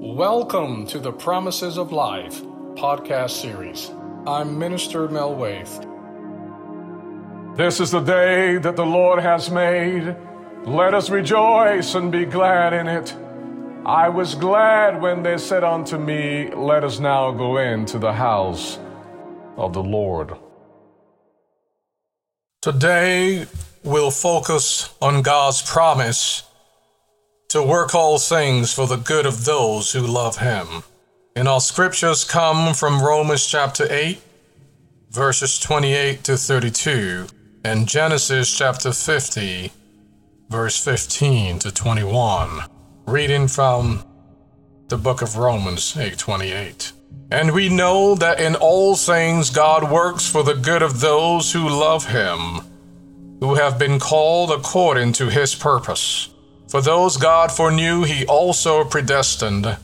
Welcome to the Promises of Life podcast series. I'm Minister Mel Waith. This is the day that the Lord has made. Let us rejoice and be glad in it. I was glad when they said unto me, Let us now go into the house of the Lord. Today, we'll focus on God's promise to work all things for the good of those who love Him. And our scriptures come from Romans chapter 8, verses 28 to 32, and Genesis chapter 50, verse 15 to 21. Reading from the book of Romans 8:28. And we know that in all things God works for the good of those who love him, who have been called according to his purpose. For those God foreknew, he also predestined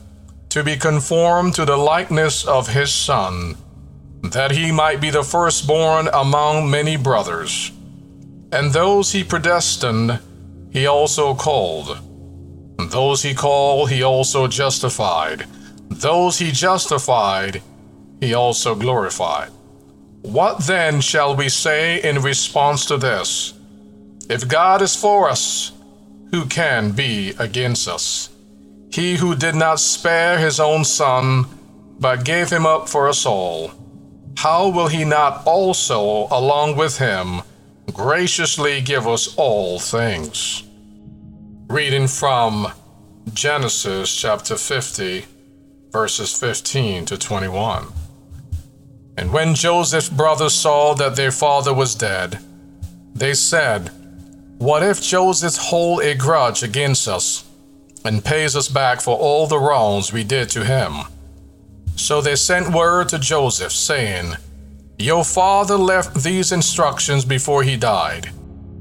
to be conformed to the likeness of his Son, that he might be the firstborn among many brothers. And those he predestined, he also called. Those he called, he also justified. Those he justified, he also glorified. What then shall we say in response to this? If God is for us, who can be against us? He who did not spare his own son, but gave him up for us all, how will he not also, along with him, graciously give us all things? Reading from Genesis chapter 50, verses 15 to 21. And when Joseph's brothers saw that their father was dead, they said, what if Joseph hold a grudge against us and pays us back for all the wrongs we did to him? So they sent word to Joseph, saying, Your father left these instructions before he died.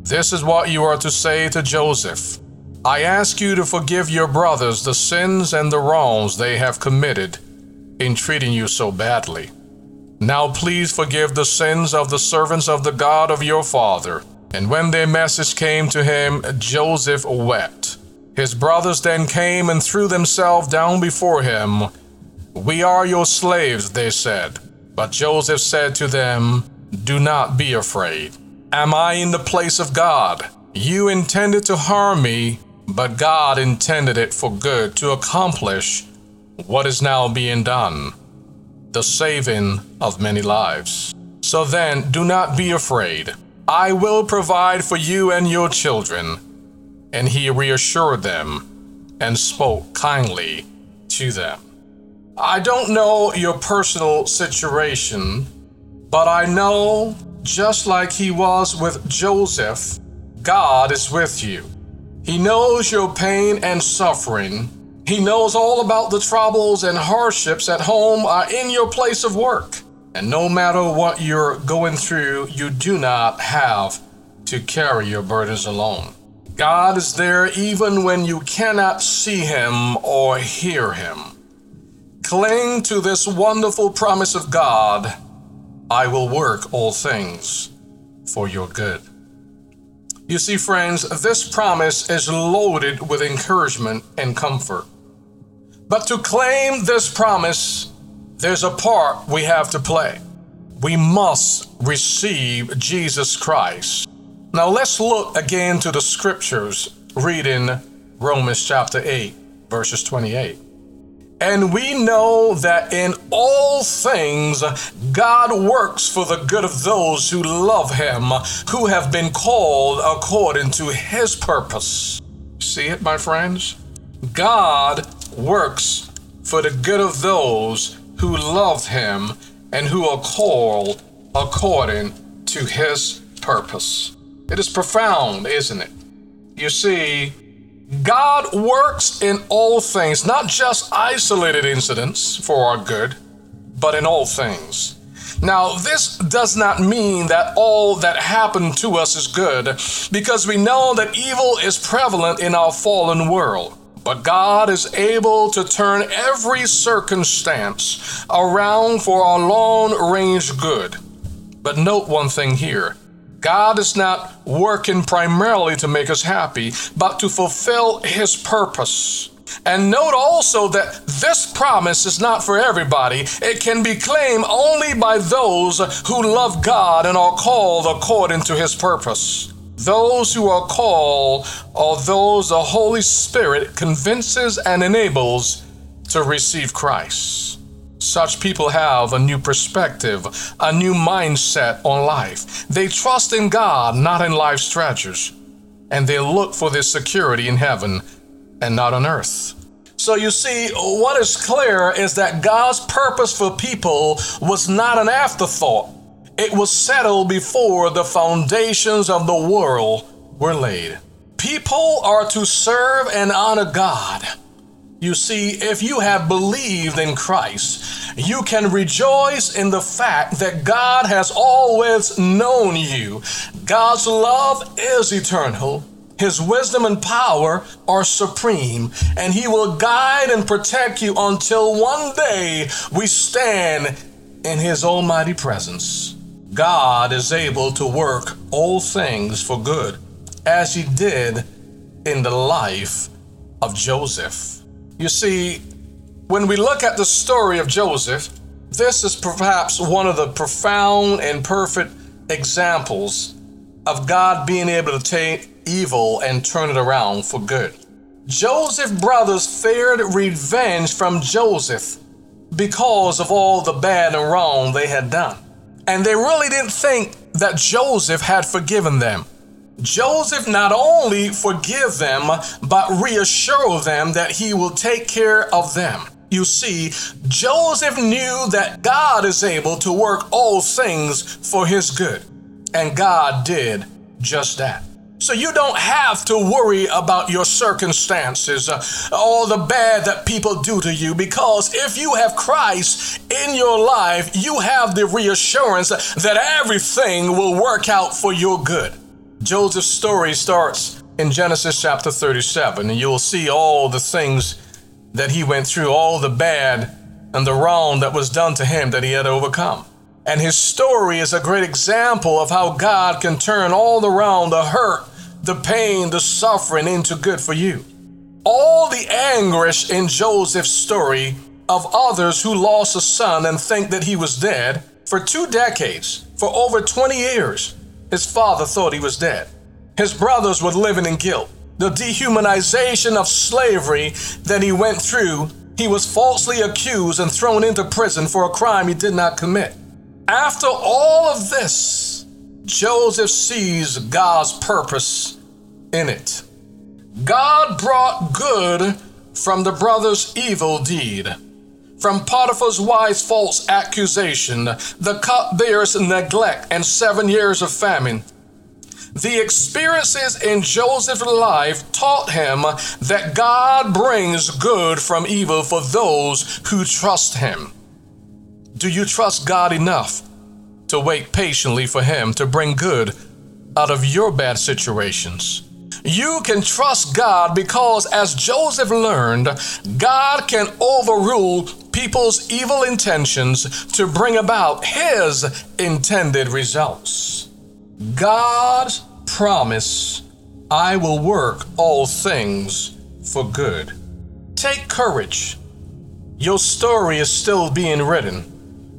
This is what you are to say to Joseph I ask you to forgive your brothers the sins and the wrongs they have committed in treating you so badly. Now please forgive the sins of the servants of the God of your father and when their message came to him, Joseph wept. His brothers then came and threw themselves down before him. We are your slaves, they said. But Joseph said to them, Do not be afraid. Am I in the place of God? You intended to harm me, but God intended it for good to accomplish what is now being done the saving of many lives. So then, do not be afraid. I will provide for you and your children. And he reassured them and spoke kindly to them. I don't know your personal situation, but I know, just like he was with Joseph, God is with you. He knows your pain and suffering. He knows all about the troubles and hardships at home or in your place of work. And no matter what you're going through, you do not have to carry your burdens alone. God is there even when you cannot see Him or hear Him. Cling to this wonderful promise of God I will work all things for your good. You see, friends, this promise is loaded with encouragement and comfort. But to claim this promise there's a part we have to play. We must receive Jesus Christ. Now let's look again to the scriptures, reading Romans chapter 8, verses 28. And we know that in all things God works for the good of those who love Him, who have been called according to His purpose. See it, my friends? God works for the good of those who love him and who are called according to his purpose. It is profound, isn't it? You see, God works in all things, not just isolated incidents for our good, but in all things. Now, this does not mean that all that happened to us is good, because we know that evil is prevalent in our fallen world. But God is able to turn every circumstance around for our long range good. But note one thing here God is not working primarily to make us happy, but to fulfill His purpose. And note also that this promise is not for everybody. It can be claimed only by those who love God and are called according to his purpose. Those who are called are those the Holy Spirit convinces and enables to receive Christ. Such people have a new perspective, a new mindset on life. They trust in God, not in life's treasures, and they look for their security in heaven and not on earth. So you see, what is clear is that God's purpose for people was not an afterthought. It was settled before the foundations of the world were laid. People are to serve and honor God. You see, if you have believed in Christ, you can rejoice in the fact that God has always known you. God's love is eternal. His wisdom and power are supreme, and He will guide and protect you until one day we stand in His almighty presence. God is able to work all things for good, as He did in the life of Joseph. You see, when we look at the story of Joseph, this is perhaps one of the profound and perfect examples of God being able to take evil and turn it around for good. Joseph's brothers feared revenge from Joseph because of all the bad and wrong they had done. And they really didn't think that Joseph had forgiven them. Joseph not only forgive them, but reassure them that he will take care of them. You see, Joseph knew that God is able to work all things for his good. And God did just that. So you don't have to worry about your circumstances, uh, all the bad that people do to you, because if you have Christ in your life, you have the reassurance that everything will work out for your good. Joseph's story starts in Genesis chapter 37, and you'll see all the things that he went through, all the bad and the wrong that was done to him that he had overcome. And his story is a great example of how God can turn all around the hurt the pain, the suffering into good for you. All the anguish in Joseph's story of others who lost a son and think that he was dead for two decades, for over 20 years, his father thought he was dead. His brothers were living in guilt. The dehumanization of slavery that he went through, he was falsely accused and thrown into prison for a crime he did not commit. After all of this, Joseph sees God's purpose in it. God brought good from the brother's evil deed, from Potiphar's wife's false accusation, the cupbearer's neglect, and seven years of famine. The experiences in Joseph's life taught him that God brings good from evil for those who trust him. Do you trust God enough to wait patiently for Him to bring good out of your bad situations. You can trust God because, as Joseph learned, God can overrule people's evil intentions to bring about His intended results. God's promise I will work all things for good. Take courage. Your story is still being written.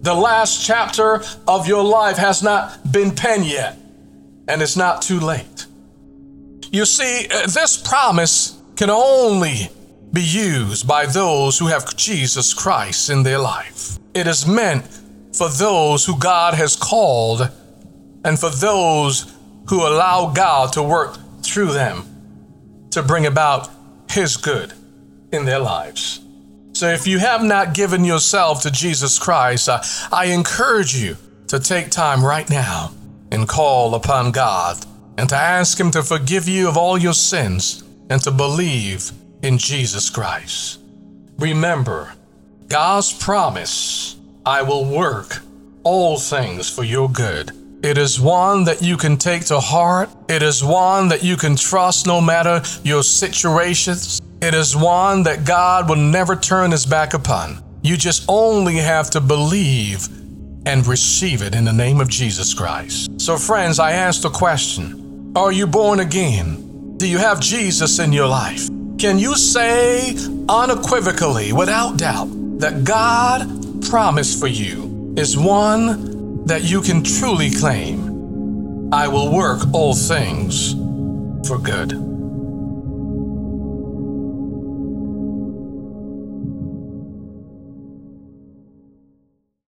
The last chapter of your life has not been penned yet, and it's not too late. You see, uh, this promise can only be used by those who have Jesus Christ in their life. It is meant for those who God has called and for those who allow God to work through them to bring about His good in their lives. So if you have not given yourself to Jesus Christ, uh, I encourage you to take time right now and call upon God and to ask Him to forgive you of all your sins and to believe in Jesus Christ. Remember, God's promise I will work all things for your good. It is one that you can take to heart. It is one that you can trust no matter your situations. It is one that God will never turn his back upon. You just only have to believe and receive it in the name of Jesus Christ. So, friends, I ask the question Are you born again? Do you have Jesus in your life? Can you say unequivocally, without doubt, that God promised for you is one that you can truly claim? I will work all things for good.